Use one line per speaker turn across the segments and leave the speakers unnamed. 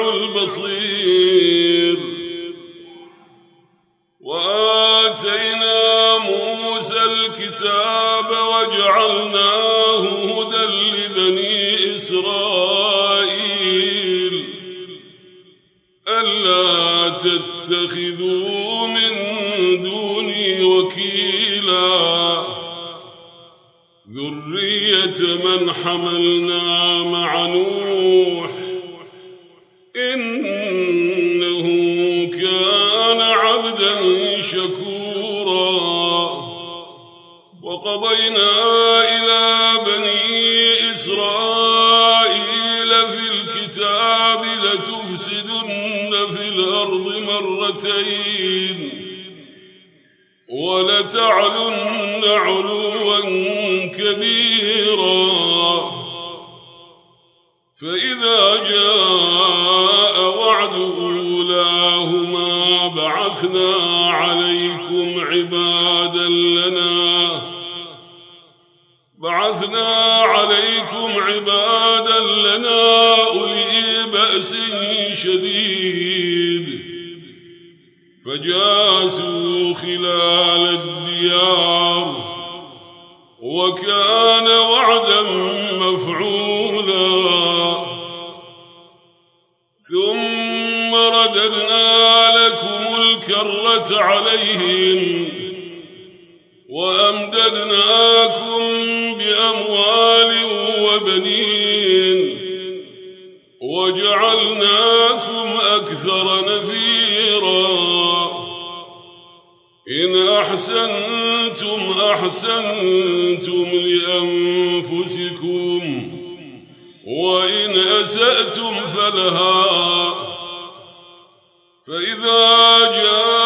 البصير وآتينا موسى الكتاب وجعلناه هدى لبني إسرائيل ألا تتخذوا من دوني وكيلا ذرية من حملناه إسرائيل في الكتاب لتفسدن في الأرض مرتين ولتعلن علوا كبيرا فإذا جاء وعد أولاهما بعثنا عليكم عبادا لنا بعثنا عليكم عبادا لنا أولي بأس شديد فجاسوا خلال الديار وكان وعدا مفعولا ثم رددنا لكم الكرة عليهم وأمددناكم بأموال وبنين وجعلناكم أكثر نفيرا إن أحسنتم أحسنتم لأنفسكم وإن أسأتم فلها فإذا جاء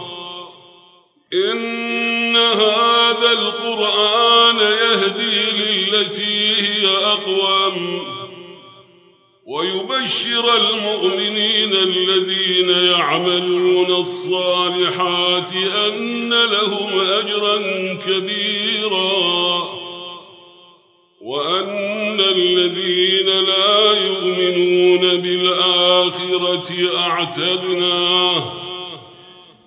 إن هذا القرآن يهدي للتي هي أقوم ويبشر المؤمنين الذين يعملون الصالحات أن لهم أجرا كبيرا وأن الذين لا يؤمنون بالآخرة أعتدناه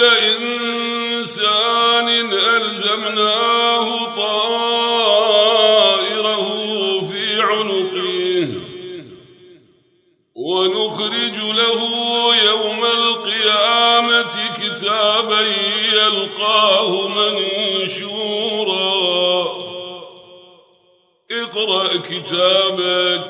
كل إنسان ألزمناه طائره في عنقه ونخرج له يوم القيامة كتابا يلقاه منشورا اقرأ كتابك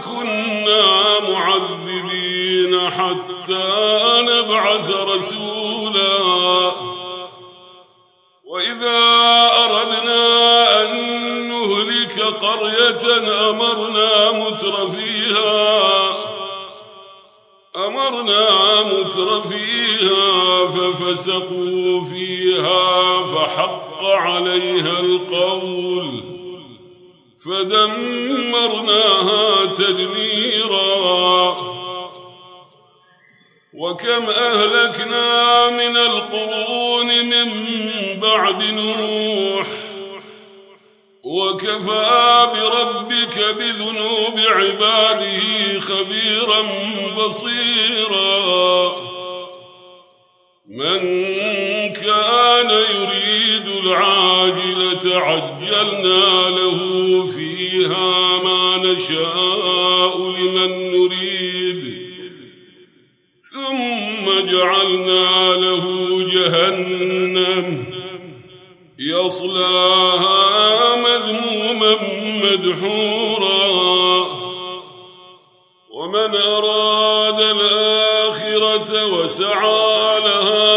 كنا معذبين حتى نبعث رسولا وإذا أردنا أن نهلك قرية أمرنا متر فيها أمرنا متر فيها ففسقوا فيها فحق عليها القول فدمرناها تدميرا وكم أهلكنا من القرون من بعد نوح وكفى بربك بذنوب عباده خبيرا بصيرا من كان يريد العاجل عجلنا له فيها ما نشاء لمن نريد ثم جعلنا له جهنم يصلاها مذموما مدحورا ومن أراد الآخرة وسعى لها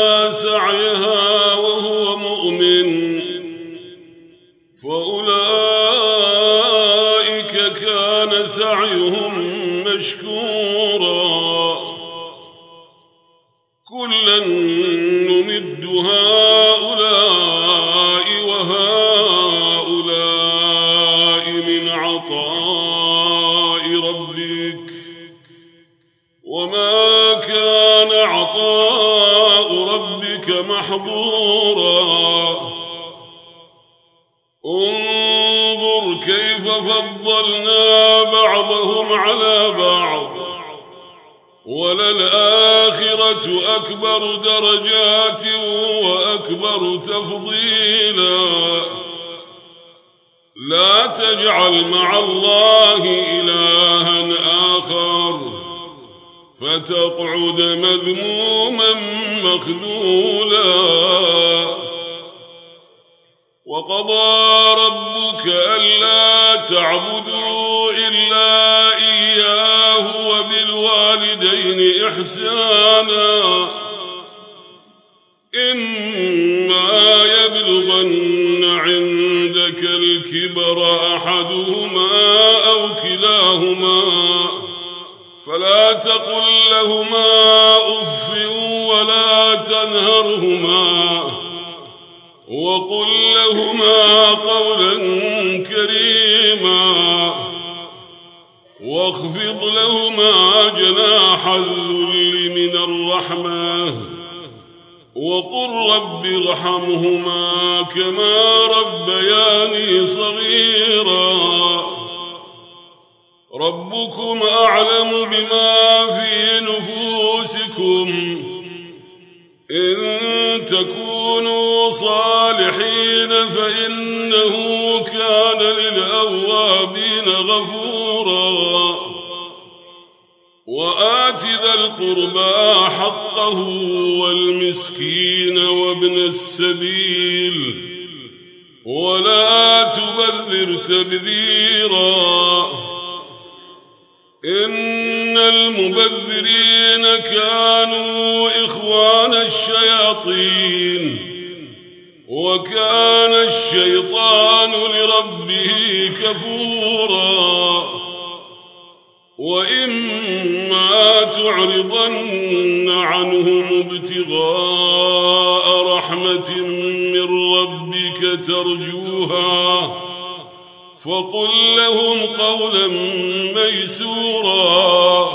مخذولا وقضى ربك ألا تعبدوا إلا إياه وبالوالدين إحسانا إما يبلغن عندك الكبر أحدهما أو كلاهما فلا تقل لهما اف ولا تنهرهما وقل لهما قولا كريما واخفض لهما جناح الذل من الرحمه وقل رب ارحمهما كما ربياني صغيرا ربكم أعلم بما في نفوسكم إن تكونوا صالحين فإنه كان للأوابين غفورا وآت ذا القربى حقه والمسكين وابن السبيل ولا تبذر تبذيراً إن المبذرين كانوا إخوان الشياطين وكان الشيطان لربه كفورا وإما تعرضن عنهم ابتغاء رحمة من ربك ترجوها فقل لهم قولا ميسورا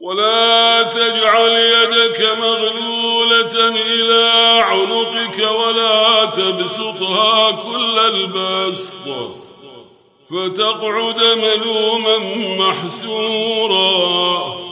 ولا تجعل يدك مغلولة إلى عنقك ولا تبسطها كل البسط فتقعد ملوما محسورا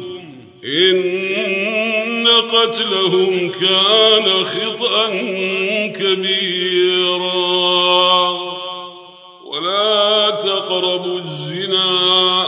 إن قتلهم كان خطأ كبيرا ولا تقربوا الزنا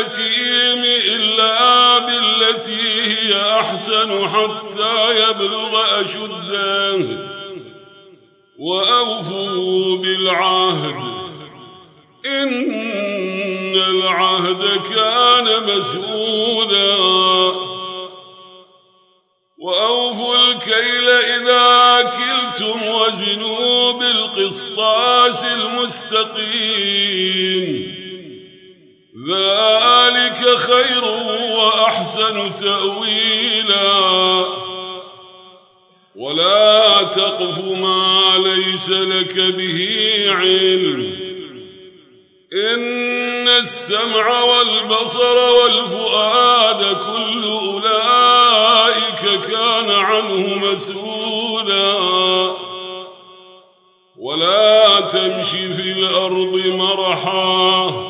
يأتيهم إلا بالتي هي أحسن حتى يبلغ أشده وأوفوا بالعهد إن العهد كان مسؤولا وأوفوا الكيل إذا كلتم وزنوا بالقسطاس المستقيم ذلك خير وأحسن تأويلا ولا تقف ما ليس لك به علم إن السمع والبصر والفؤاد كل أولئك كان عنه مسؤولا ولا تمشي في الأرض مرحاً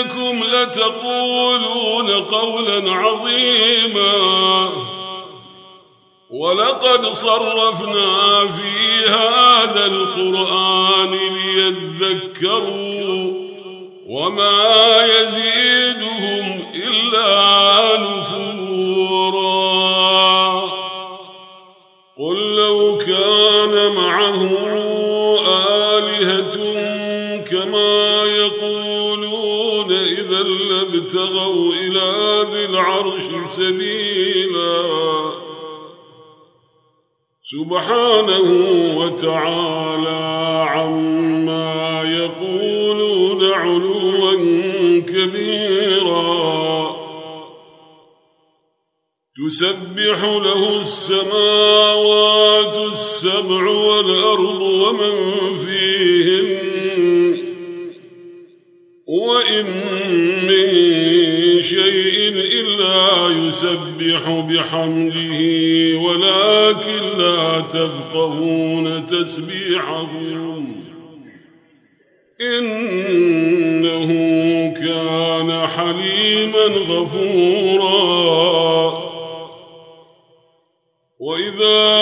إنكم لتقولون قولا عظيما ولقد صرفنا في هذا القرآن ليذكروا وما يزيدهم إلا نفورا قل لو كان معهم ابتغوا إلى ذي العرش سبيلا سبحانه وتعالى عما يقولون علوا كبيرا تسبح له السماوات السبع والأرض ومن فيهن وإن يسبح بحمده ولكن لا تفقهون تسبيحهم إنه كان حليما غفورا وإذا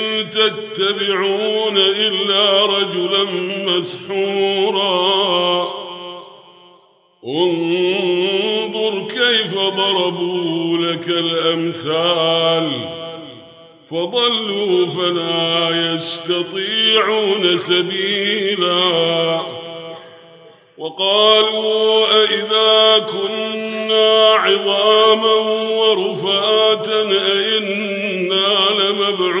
تتبعون إلا رجلا مسحورا انظر كيف ضربوا لك الأمثال فضلوا فلا يستطيعون سبيلا وقالوا أئذا كنا عظاما ورفاتا أئنا لمبعوثون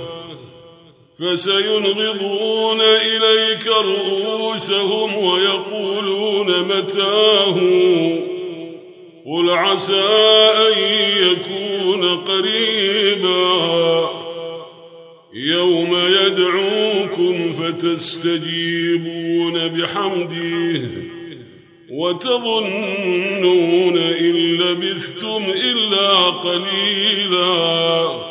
فسينغضون إليك رؤوسهم ويقولون متاه قل عسى أن يكون قريبا يوم يدعوكم فتستجيبون بحمده وتظنون إن لبثتم إلا قليلاً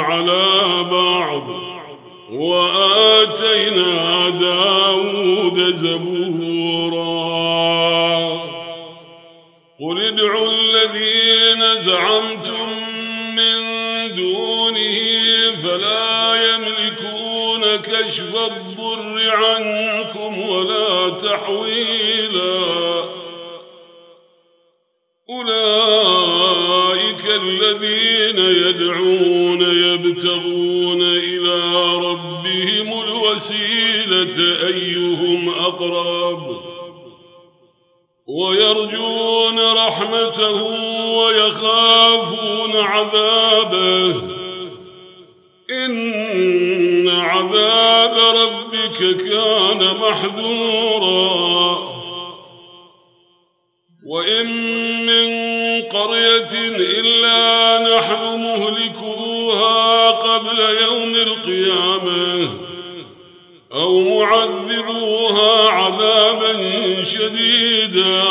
على بعض وآتينا داود زبورا قل ادعوا الذين زعمتم من دونه فلا يملكون كشف الضر عنكم ولا تحويلاً أيهم أقرب ويرجون رحمته ويخافون عذابه إن عذاب ربك كان محذورا وإن من قرية إلا نحن مهلكوها قبل يوم القيامة أو معذبوها عذابا شديدا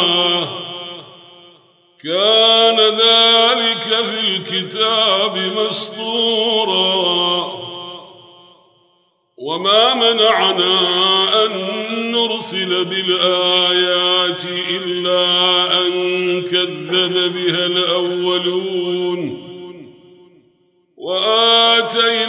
كان ذلك في الكتاب مسطورا وما منعنا أن نرسل بالآيات إلا أن كذب بها الأولون وآتينا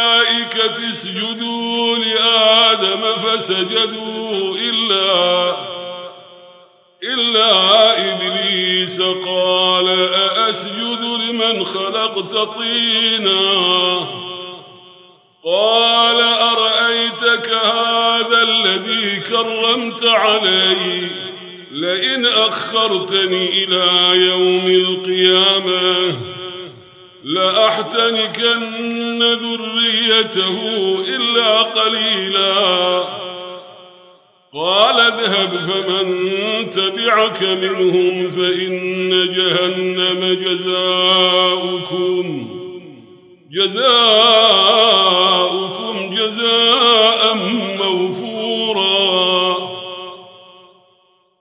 الملائكة اسجدوا لآدم فسجدوا إلا إلا إبليس قال أأسجد لمن خلقت طينا قال أرأيتك هذا الذي كرمت علي لئن أخرتني إلى يوم القيامة لأحتنكن ذريته إلا قليلا قال اذهب فمن تبعك منهم فإن جهنم جزاؤكم جزاؤكم جزاؤكم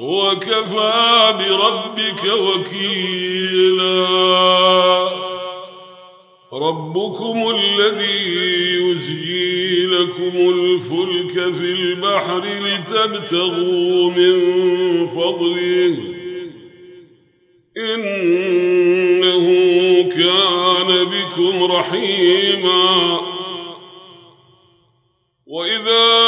وكفى بربك وكيلا ربكم الذي يزجي لكم الفلك في البحر لتبتغوا من فضله إنه كان بكم رحيما وإذا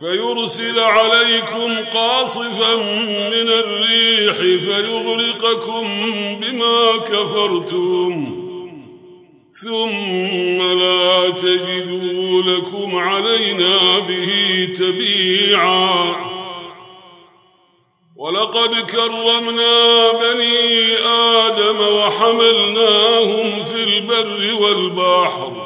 فيرسل عليكم قاصفا من الريح فيغرقكم بما كفرتم ثم لا تجدوا لكم علينا به تبيعا ولقد كرمنا بني آدم وحملناهم في البر والبحر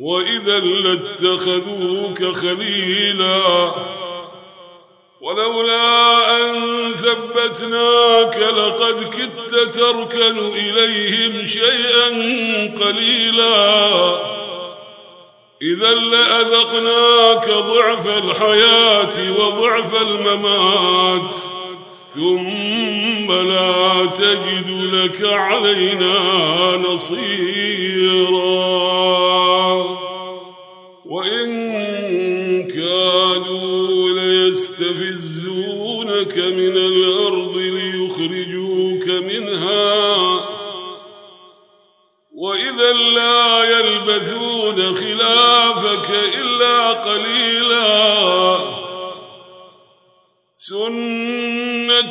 واذا لاتخذوك خليلا ولولا ان ثبتناك لقد كدت تركن اليهم شيئا قليلا اذا لاذقناك ضعف الحياه وضعف الممات ثم لا تجد لك علينا نصيرا وإن كانوا ليستفزونك من الأرض ليخرجوك منها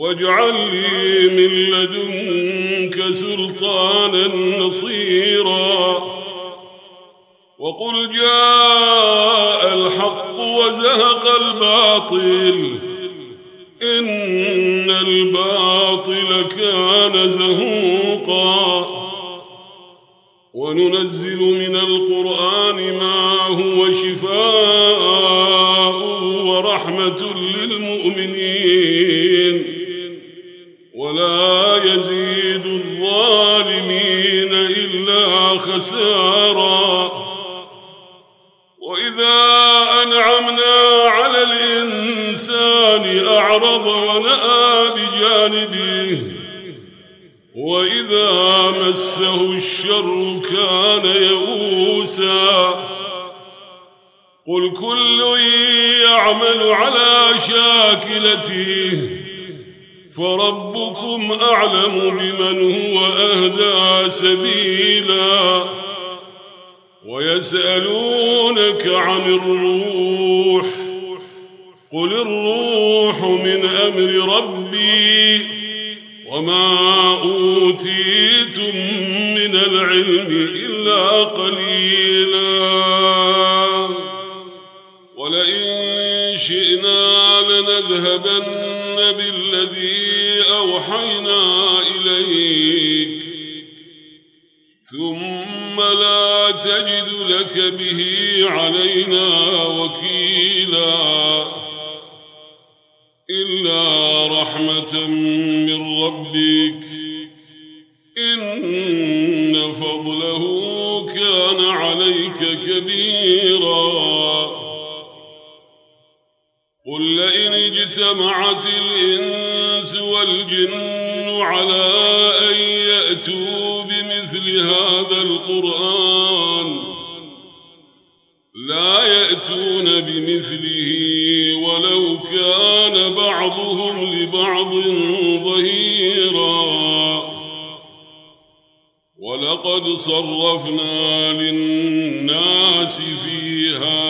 واجعل لي من لدنك سلطانا نصيرا وقل جاء الحق وزهق الباطل ان الباطل كان زهوقا وننزل من القران ما هو شفاء ورحمه للمؤمنين خسارا وإذا أنعمنا على الإنسان أعرض ونأى بجانبه وإذا مسه الشر كان يئوسا قل كل يعمل على شاكلته فربكم أعلم بمن هو أهدى سبيلا ويسألونك عن الروح قل الروح من أمر ربي وما أوتيتم من العلم إلا قليلا ولئن شئنا لنذهبن يكفرون بالذي أوحينا إليك ثم لا تجد لك به علينا وكيلا إلا رحمة من ربك إن فضله كان عليك كبيرا قل لئن اجتمعت الإنس والجن على أن يأتوا بمثل هذا القرآن لا يأتون بمثله ولو كان بعضهم لبعض ظهيرا ولقد صرفنا للناس في هذا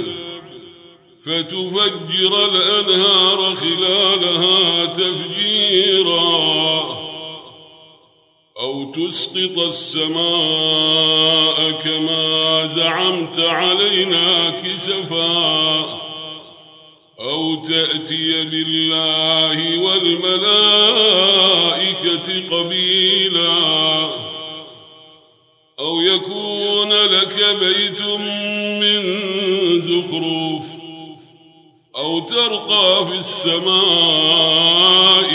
فتفجر الأنهار خلالها تفجيرا أو تسقط السماء كما زعمت علينا كسفا أو تأتي بالله والملائكة قبيلاً ترقى في السماء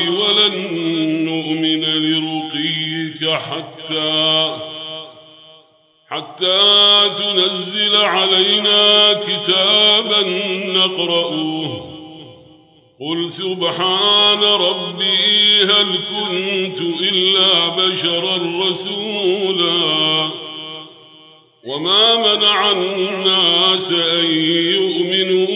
ولن نؤمن لرقيك حتى حتى تنزل علينا كتابا نقرأه قل سبحان ربي هل كنت إلا بشرا رسولا وما منع الناس أن يؤمنوا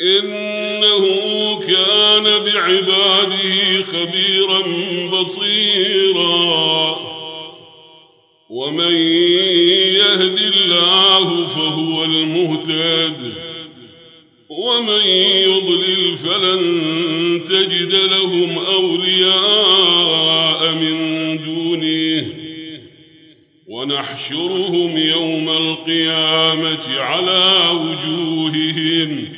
إنه كان بعباده خبيرا بصيرا ومن يهد الله فهو المهتد ومن يضلل فلن تجد لهم أولياء من دونه ونحشرهم يوم القيامة على وجوههم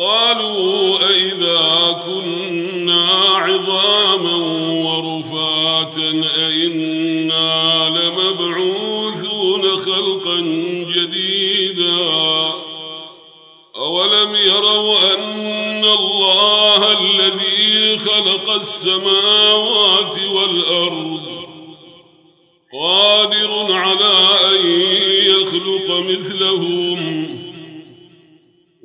قالوا أئذا كنا عظاما ورفاتا أئنا لمبعوثون خلقا جديدا أولم يروا أن الله الذي خلق السماوات والأرض قادر على أن يخلق مثلهم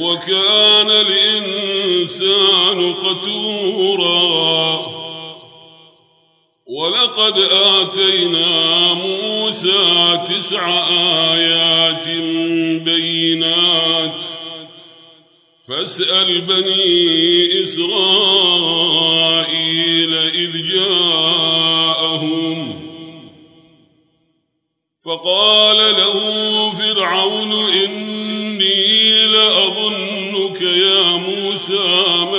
وكان الإنسان قتورا ولقد آتينا موسى تسع آيات بينات فاسأل بني إسرائيل إذ جاءهم فقال له فرعون موسى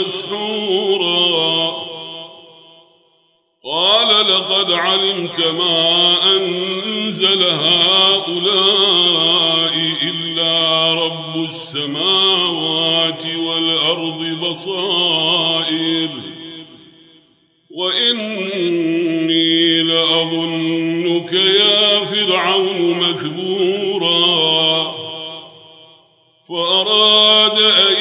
مسحورا قال لقد علمت ما أنزل هؤلاء إلا رب السماوات والأرض بصائر وإني لأظنك يا فرعون مثبورا فأراد أن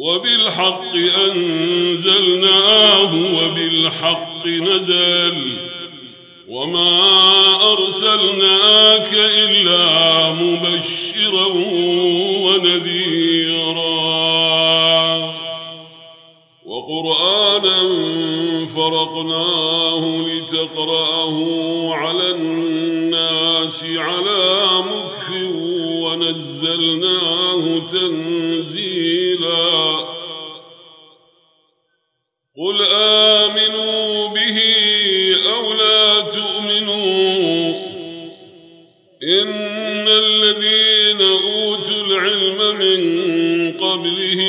وبالحق أنزلناه وبالحق نزل وما أرسلناك إلا مبشرا ونذيرا وقرآنا فرقناه لتقرأه على الناس على مكف ونزلناه تنزيلا قل آمنوا به أو لا تؤمنوا إن الذين أوتوا العلم من قبله